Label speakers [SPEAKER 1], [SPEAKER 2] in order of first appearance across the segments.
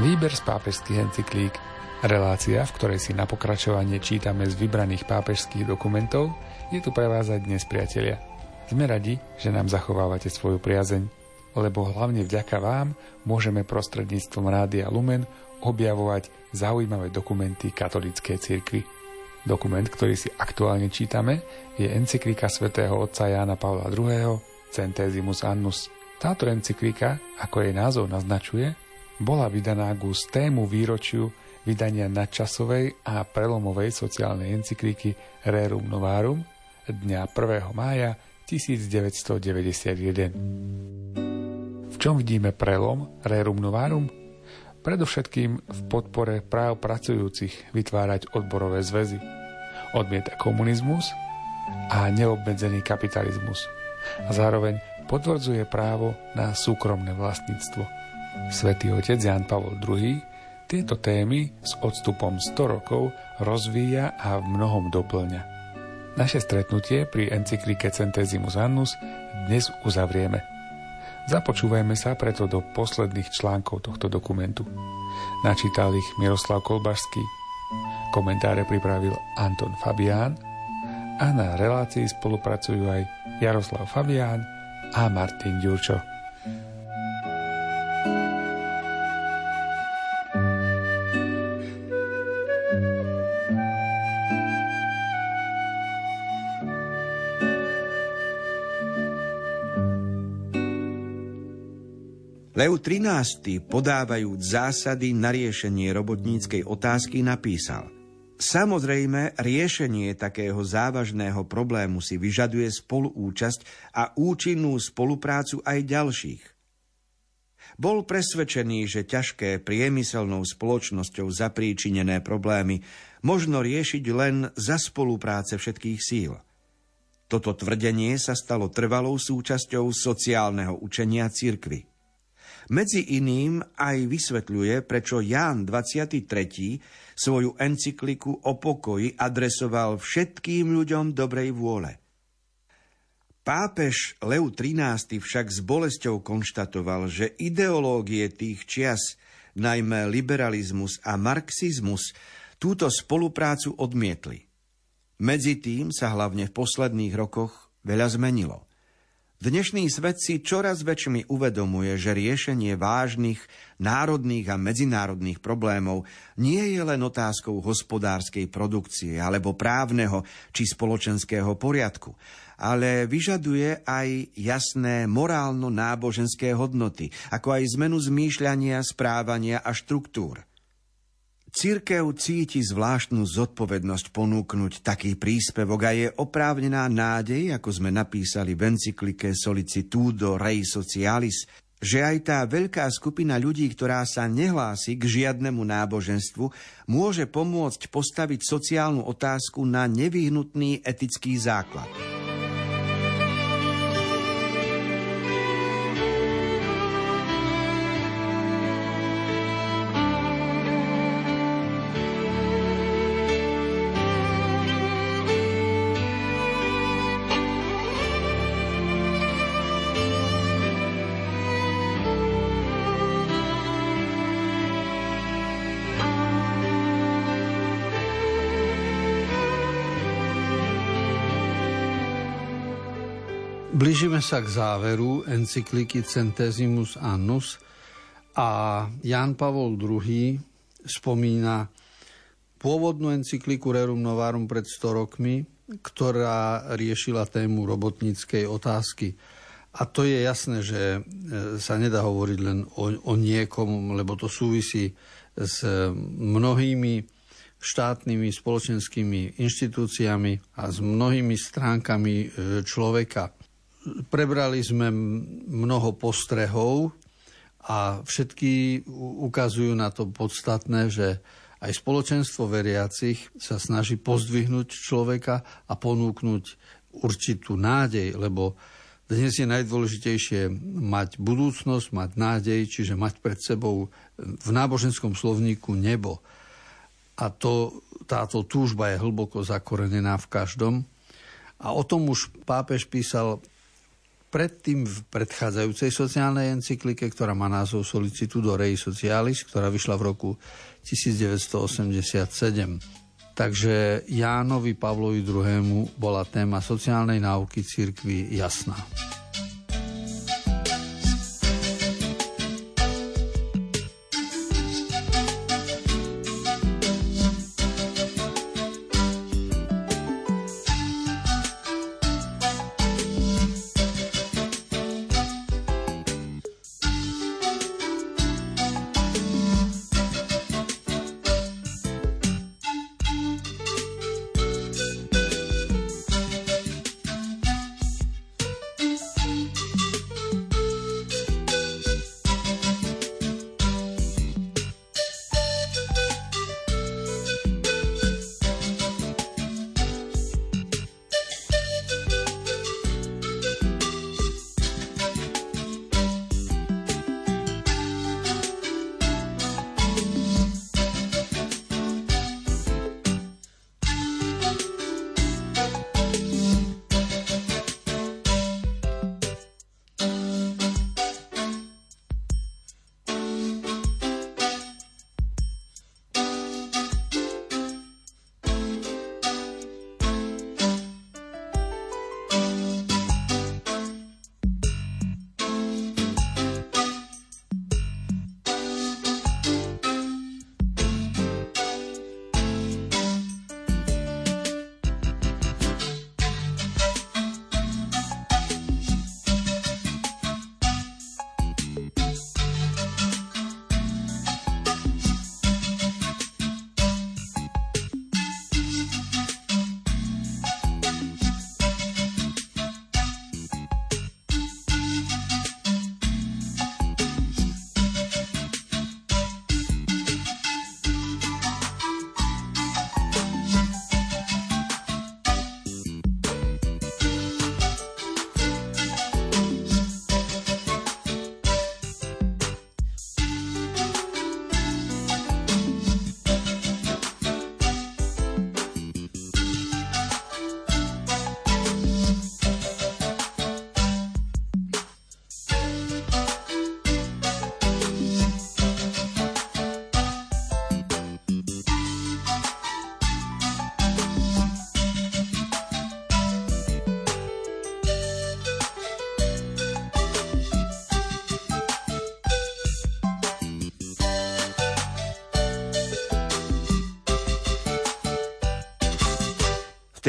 [SPEAKER 1] Výber z pápežských encyklík, relácia, v ktorej si na pokračovanie čítame z vybraných pápežských dokumentov, je tu pre vás aj dnes, priatelia. Sme radi, že nám zachovávate svoju priazeň, lebo hlavne vďaka vám môžeme prostredníctvom Rádia Lumen objavovať zaujímavé dokumenty katolíckej cirkvi. Dokument, ktorý si aktuálne čítame, je encyklika svätého otca Jána Pavla II. Centesimus Annus. Táto encyklika, ako jej názov naznačuje, bola vydaná ku tému výročiu vydania nadčasovej a prelomovej sociálnej encykliky Rerum Novarum dňa 1. mája 1991. V čom vidíme prelom Rerum Novarum? Predovšetkým v podpore práv pracujúcich vytvárať odborové zväzy. Odmieta komunizmus a neobmedzený kapitalizmus. A zároveň potvrdzuje právo na súkromné vlastníctvo. Svetý otec Jan Pavol II tieto témy s odstupom 100 rokov rozvíja a v mnohom doplňa. Naše stretnutie pri encyklike Centesimus Annus dnes uzavrieme. Započúvajme sa preto do posledných článkov tohto dokumentu. Načítal ich Miroslav Kolbašský, komentáre pripravil Anton Fabián a na relácii spolupracujú aj Jaroslav Fabián a Martin Ďurčo.
[SPEAKER 2] Leo XIII, podávajúc zásady na riešenie robotníckej otázky, napísal Samozrejme, riešenie takého závažného problému si vyžaduje spoluúčasť a účinnú spoluprácu aj ďalších. Bol presvedčený, že ťažké priemyselnou spoločnosťou zapríčinené problémy možno riešiť len za spolupráce všetkých síl. Toto tvrdenie sa stalo trvalou súčasťou sociálneho učenia cirkvy. Medzi iným aj vysvetľuje, prečo Ján 23. svoju encykliku o pokoji adresoval všetkým ľuďom dobrej vôle. Pápež Leu XIII však s bolesťou konštatoval, že ideológie tých čias, najmä liberalizmus a marxizmus, túto spoluprácu odmietli. Medzi tým sa hlavne v posledných rokoch veľa zmenilo. Dnešný svet si čoraz väčšmi uvedomuje, že riešenie vážnych národných a medzinárodných problémov nie je len otázkou hospodárskej produkcie alebo právneho či spoločenského poriadku, ale vyžaduje aj jasné morálno-náboženské hodnoty, ako aj zmenu zmýšľania, správania a štruktúr. Církev cíti zvláštnu zodpovednosť ponúknuť taký príspevok a je oprávnená nádej, ako sme napísali v encyklike Solicitudo Rei Socialis, že aj tá veľká skupina ľudí, ktorá sa nehlási k žiadnemu náboženstvu, môže pomôcť postaviť sociálnu otázku na nevyhnutný etický základ.
[SPEAKER 3] Blížime sa k záveru encykliky Centesimus Annus a Jan Pavol II spomína pôvodnú encykliku Rerum Novarum pred 100 rokmi, ktorá riešila tému robotníckej otázky. A to je jasné, že e, sa nedá hovoriť len o, o niekom, lebo to súvisí s mnohými štátnymi spoločenskými inštitúciami a s mnohými stránkami e, človeka. Prebrali sme mnoho postrehov a všetky ukazujú na to podstatné, že aj spoločenstvo veriacich sa snaží pozdvihnúť človeka a ponúknuť určitú nádej, lebo dnes je najdôležitejšie mať budúcnosť, mať nádej, čiže mať pred sebou v náboženskom slovníku nebo. A to, táto túžba je hlboko zakorenená v každom. A o tom už pápež písal predtým v predchádzajúcej sociálnej encyklike, ktorá má názov Solicitudo Rei Socialis, ktorá vyšla v roku 1987. Takže Jánovi Pavlovi II. bola téma sociálnej náuky cirkvi jasná.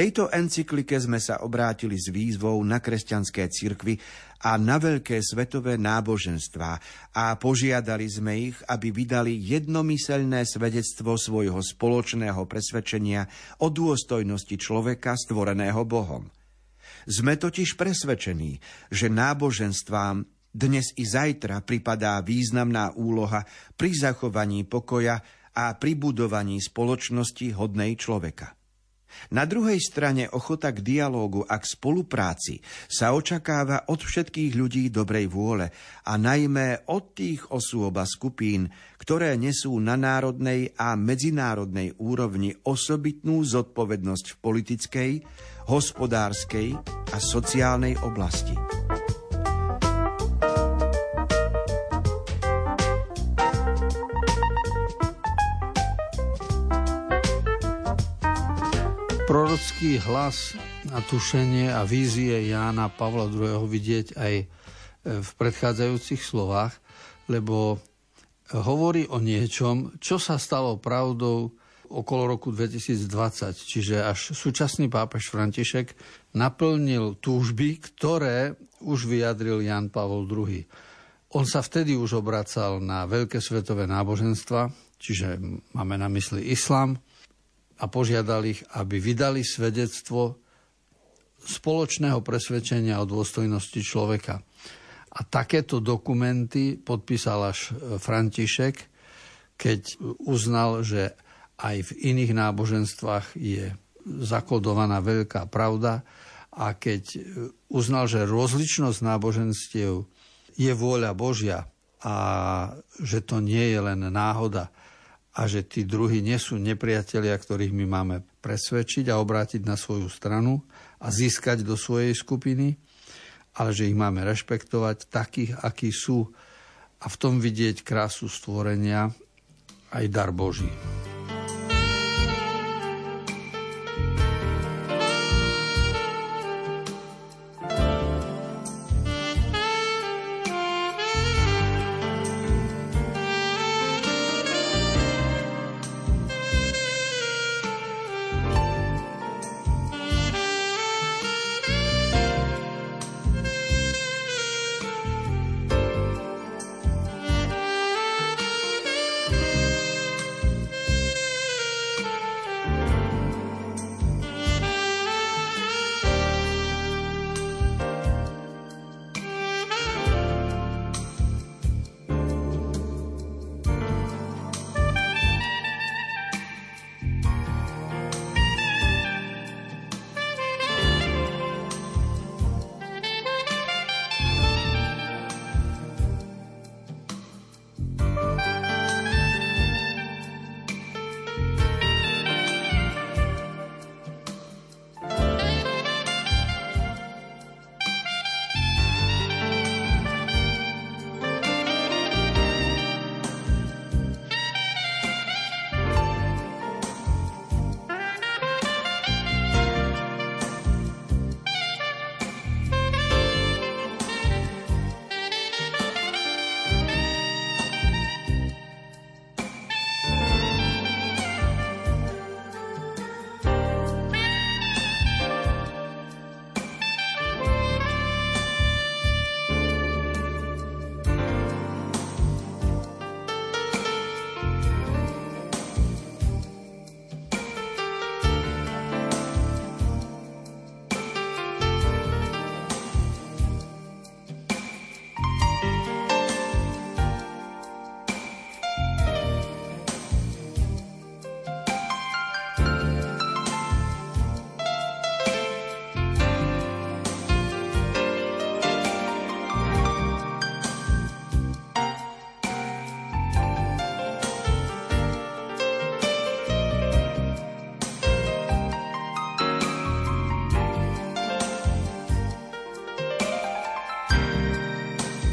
[SPEAKER 2] Tejto encyklike sme sa obrátili s výzvou na kresťanské cirkvy a na veľké svetové náboženstvá a požiadali sme ich, aby vydali jednomyselné svedectvo svojho spoločného presvedčenia o dôstojnosti človeka stvoreného Bohom. Sme totiž presvedčení, že náboženstvám dnes i zajtra pripadá významná úloha pri zachovaní pokoja a pri budovaní spoločnosti hodnej človeka. Na druhej strane ochota k dialógu a k spolupráci sa očakáva od všetkých ľudí dobrej vôle a najmä od tých osôb a skupín, ktoré nesú na národnej a medzinárodnej úrovni osobitnú zodpovednosť v politickej, hospodárskej a sociálnej oblasti.
[SPEAKER 3] Prorocký hlas a tušenie a vízie Jána Pavla II. vidieť aj e, v predchádzajúcich slovách, lebo hovorí o niečom, čo sa stalo pravdou okolo roku 2020, čiže až súčasný pápež František naplnil túžby, ktoré už vyjadril Jan Pavol II. On sa vtedy už obracal na veľké svetové náboženstva, čiže máme na mysli islám, a požiadal ich, aby vydali svedectvo spoločného presvedčenia o dôstojnosti človeka. A takéto dokumenty podpísal až František, keď uznal, že aj v iných náboženstvách je zakodovaná veľká pravda a keď uznal, že rozličnosť náboženstiev je vôľa Božia a že to nie je len náhoda, a že tí druhí nie sú nepriatelia, ktorých my máme presvedčiť a obrátiť na svoju stranu a získať do svojej skupiny. ale že ich máme rešpektovať takých, akí sú a v tom vidieť krásu stvorenia aj dar Boží.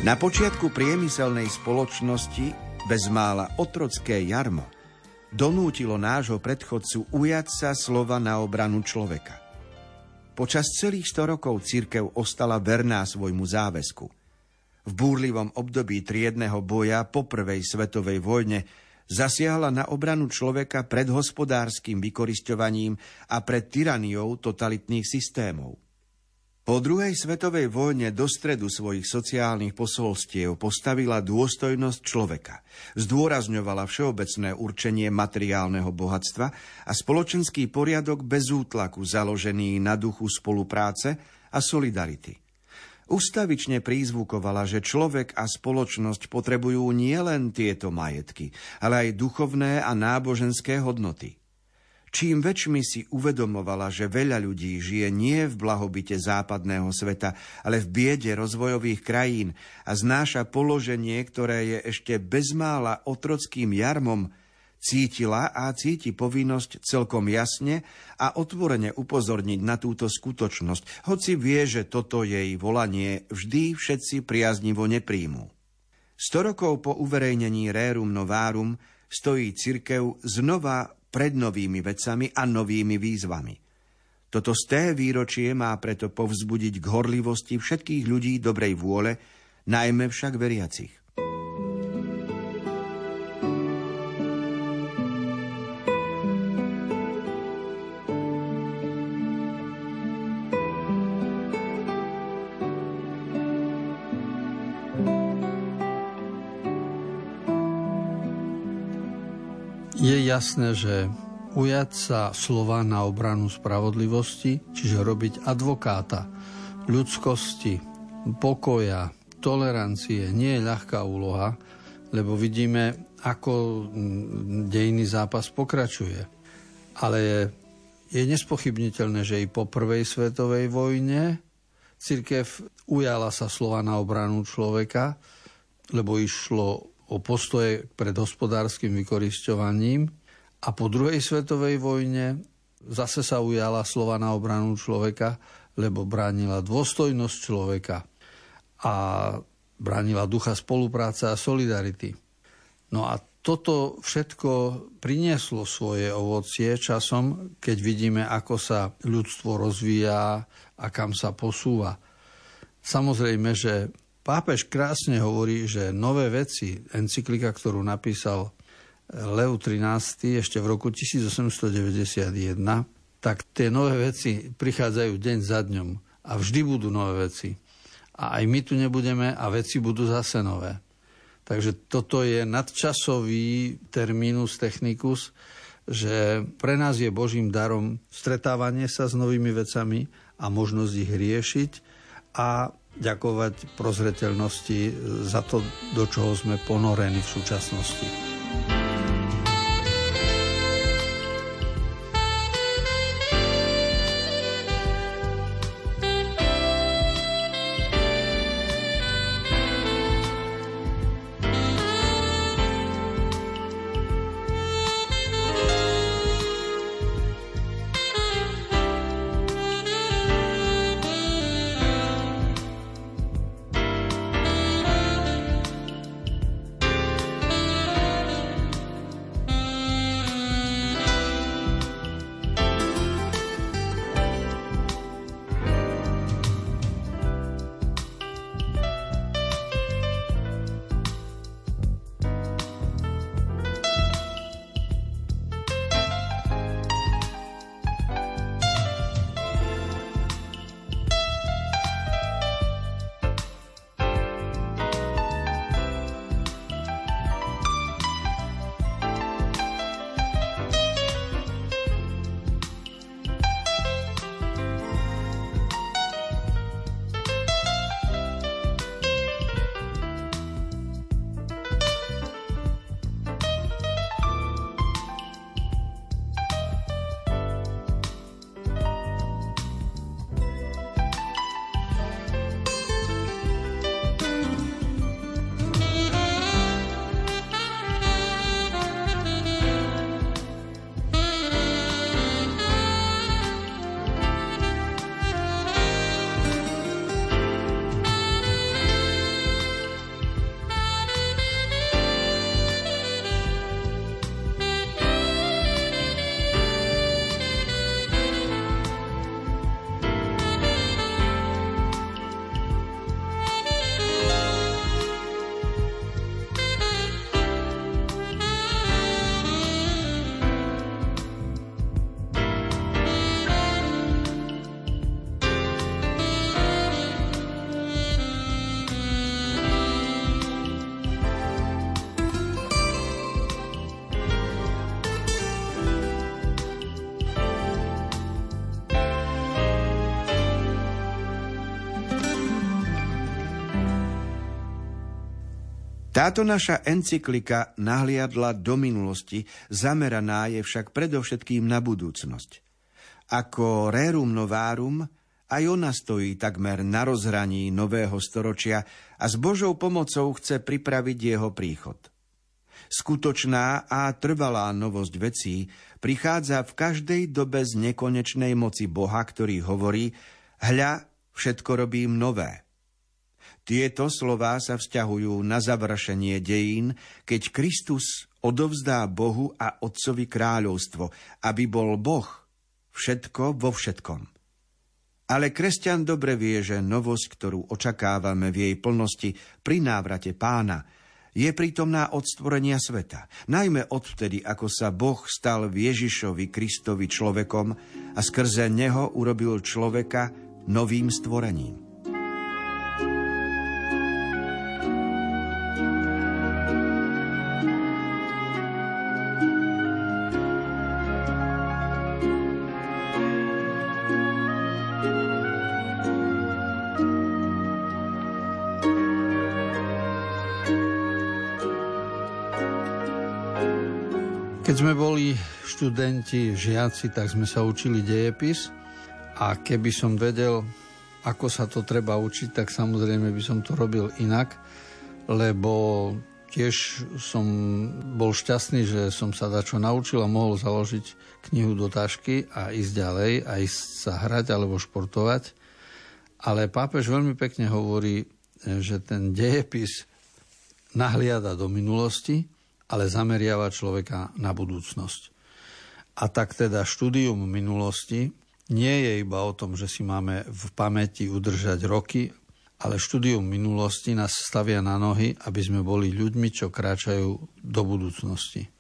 [SPEAKER 2] Na počiatku priemyselnej spoločnosti bezmála otrocké jarmo donútilo nášho predchodcu ujať sa slova na obranu človeka. Počas celých 100 rokov církev ostala verná svojmu záväzku. V búrlivom období triedného boja po prvej svetovej vojne zasiahla na obranu človeka pred hospodárskym vykoristovaním a pred tyraniou totalitných systémov – po druhej svetovej vojne do stredu svojich sociálnych posolstiev postavila dôstojnosť človeka, zdôrazňovala všeobecné určenie materiálneho bohatstva a spoločenský poriadok bez útlaku založený na duchu spolupráce a solidarity. Ustavične prízvukovala, že človek a spoločnosť potrebujú nielen tieto majetky, ale aj duchovné a náboženské hodnoty. Čím väčšmi si uvedomovala, že veľa ľudí žije nie v blahobite západného sveta, ale v biede rozvojových krajín a znáša položenie, ktoré je ešte bezmála otrockým jarmom, cítila a cíti povinnosť celkom jasne a otvorene upozorniť na túto skutočnosť, hoci vie, že toto jej volanie vždy všetci priaznivo nepríjmú. Sto rokov po uverejnení Rerum Novarum stojí cirkev znova pred novými vecami a novými výzvami. Toto sté výročie má preto povzbudiť k horlivosti všetkých ľudí dobrej vôle, najmä však veriacich.
[SPEAKER 3] Jasné, že ujať sa slova na obranu spravodlivosti, čiže robiť advokáta ľudskosti, pokoja, tolerancie, nie je ľahká úloha, lebo vidíme, ako dejný zápas pokračuje. Ale je, je nespochybniteľné, že i po prvej svetovej vojne církev ujala sa slova na obranu človeka, lebo išlo o postoje pred hospodárskym vykoristovaním a po druhej svetovej vojne zase sa ujala slova na obranu človeka, lebo bránila dôstojnosť človeka a bránila ducha spolupráce a solidarity. No a toto všetko prinieslo svoje ovocie časom, keď vidíme, ako sa ľudstvo rozvíja a kam sa posúva. Samozrejme, že pápež krásne hovorí, že nové veci, encyklika, ktorú napísal Leo XIII ešte v roku 1891, tak tie nové veci prichádzajú deň za dňom a vždy budú nové veci. A aj my tu nebudeme a veci budú zase nové. Takže toto je nadčasový terminus technicus, že pre nás je Božím darom stretávanie sa s novými vecami a možnosť ich riešiť a ďakovať prozreteľnosti za to, do čoho sme ponorení v súčasnosti.
[SPEAKER 2] Táto naša encyklika nahliadla do minulosti, zameraná je však predovšetkým na budúcnosť. Ako Rerum Novarum, aj ona stojí takmer na rozhraní nového storočia a s Božou pomocou chce pripraviť jeho príchod. Skutočná a trvalá novosť vecí prichádza v každej dobe z nekonečnej moci Boha, ktorý hovorí, hľa, všetko robím nové – tieto slová sa vzťahujú na završenie dejín, keď Kristus odovzdá Bohu a Otcovi kráľovstvo, aby bol Boh všetko vo všetkom. Ale kresťan dobre vie, že novosť, ktorú očakávame v jej plnosti pri návrate pána, je prítomná od stvorenia sveta, najmä odvtedy, ako sa Boh stal v Ježišovi Kristovi človekom a skrze neho urobil človeka novým stvorením.
[SPEAKER 3] Keď sme boli študenti, žiaci, tak sme sa učili dejepis a keby som vedel, ako sa to treba učiť, tak samozrejme by som to robil inak, lebo tiež som bol šťastný, že som sa dačo naučil a mohol založiť knihu do tašky a ísť ďalej a ísť sa hrať alebo športovať. Ale pápež veľmi pekne hovorí, že ten dejepis nahliada do minulosti, ale zameriava človeka na budúcnosť. A tak teda štúdium minulosti nie je iba o tom, že si máme v pamäti udržať roky, ale štúdium minulosti nás stavia na nohy, aby sme boli ľuďmi, čo kráčajú do budúcnosti.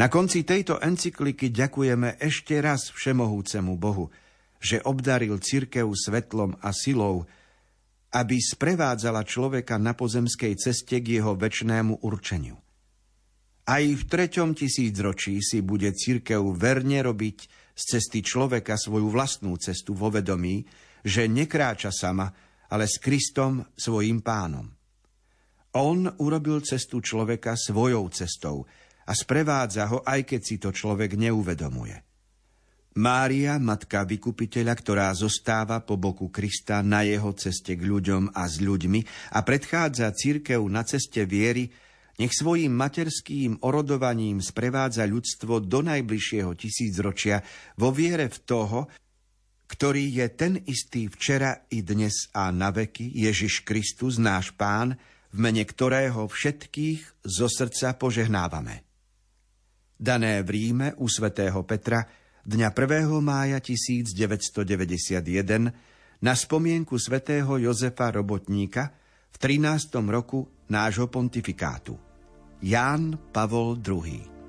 [SPEAKER 2] Na konci tejto encykliky ďakujeme ešte raz Všemohúcemu Bohu, že obdaril cirkev svetlom a silou, aby sprevádzala človeka na pozemskej ceste k jeho väčšnému určeniu. Aj v treťom tisícročí si bude cirkev verne robiť z cesty človeka svoju vlastnú cestu vo vedomí, že nekráča sama, ale s Kristom svojim pánom. On urobil cestu človeka svojou cestou, a sprevádza ho, aj keď si to človek neuvedomuje. Mária, matka vykupiteľa, ktorá zostáva po boku Krista na jeho ceste k ľuďom a s ľuďmi a predchádza církev na ceste viery, nech svojim materským orodovaním sprevádza ľudstvo do najbližšieho tisícročia vo viere v toho, ktorý je ten istý včera i dnes a na veky, Ježiš Kristus, náš Pán, v mene ktorého všetkých zo srdca požehnávame dané v Ríme u svätého Petra dňa 1. mája 1991 na spomienku svätého Jozefa Robotníka v 13. roku nášho pontifikátu. Ján Pavol II.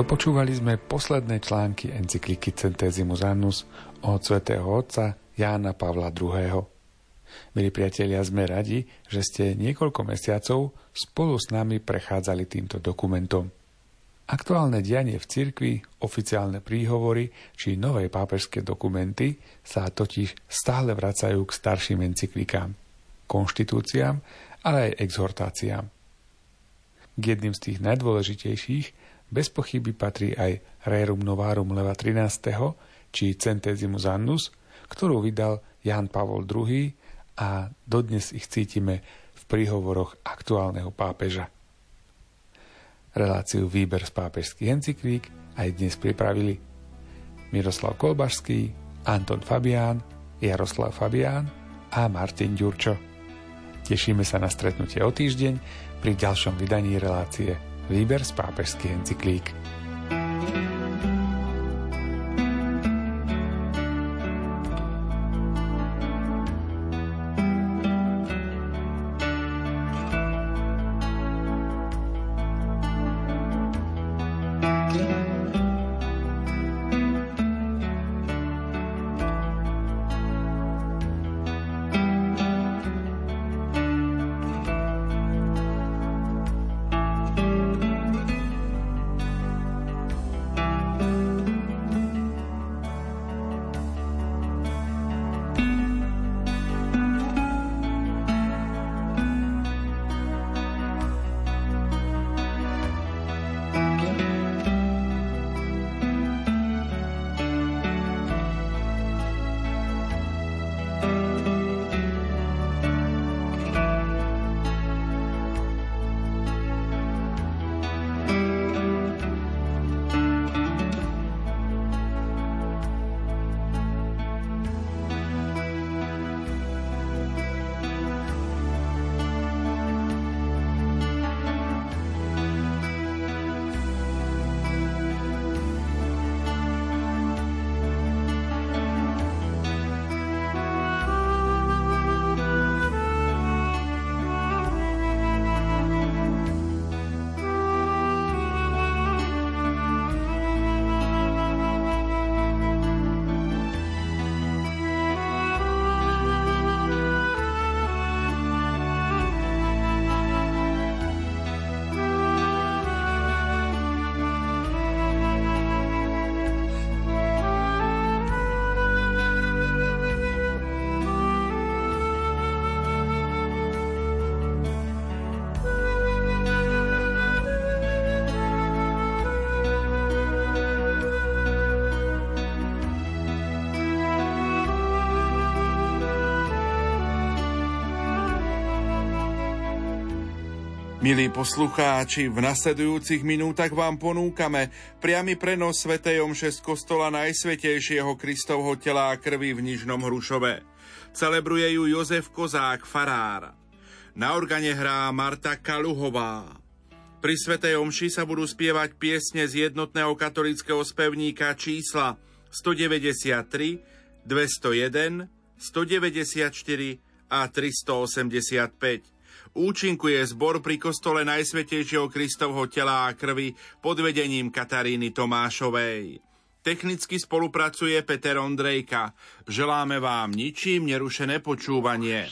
[SPEAKER 1] Dopočúvali sme posledné články encykliky Centesimus Annus od svätého otca Jána Pavla II. Milí priatelia, sme radi, že ste niekoľko mesiacov spolu s nami prechádzali týmto dokumentom. Aktuálne dianie v cirkvi, oficiálne príhovory či nové pápežské dokumenty sa totiž stále vracajú k starším encyklikám, konštitúciám, ale aj exhortáciám. K jedným z tých najdôležitejších bez pochyby patrí aj Rerum Novarum Leva 13. či Centesimus Annus, ktorú vydal Jan Pavol II a dodnes ich cítime v príhovoroch aktuálneho pápeža. Reláciu Výber z pápežských encyklík aj dnes pripravili Miroslav Kolbašský, Anton Fabián, Jaroslav Fabián a Martin Ďurčo. Tešíme sa na stretnutie o týždeň pri ďalšom vydaní relácie Výber z pápežských encyklík.
[SPEAKER 4] Milí poslucháči, v nasledujúcich minútach vám ponúkame priamy prenos Sv. Omše z kostola Najsvetejšieho Kristovho tela a krvi v Nižnom Hrušove. Celebruje ju Jozef Kozák, farár. Na organe hrá Marta Kaluhová. Pri Sv. Omši sa budú spievať piesne z jednotného katolického spevníka čísla 193, 201, 194 a 385. Účinkuje zbor pri kostole Najsvetejšieho Kristovho tela a krvi pod vedením Kataríny Tomášovej. Technicky spolupracuje Peter Ondrejka. Želáme vám ničím nerušené počúvanie.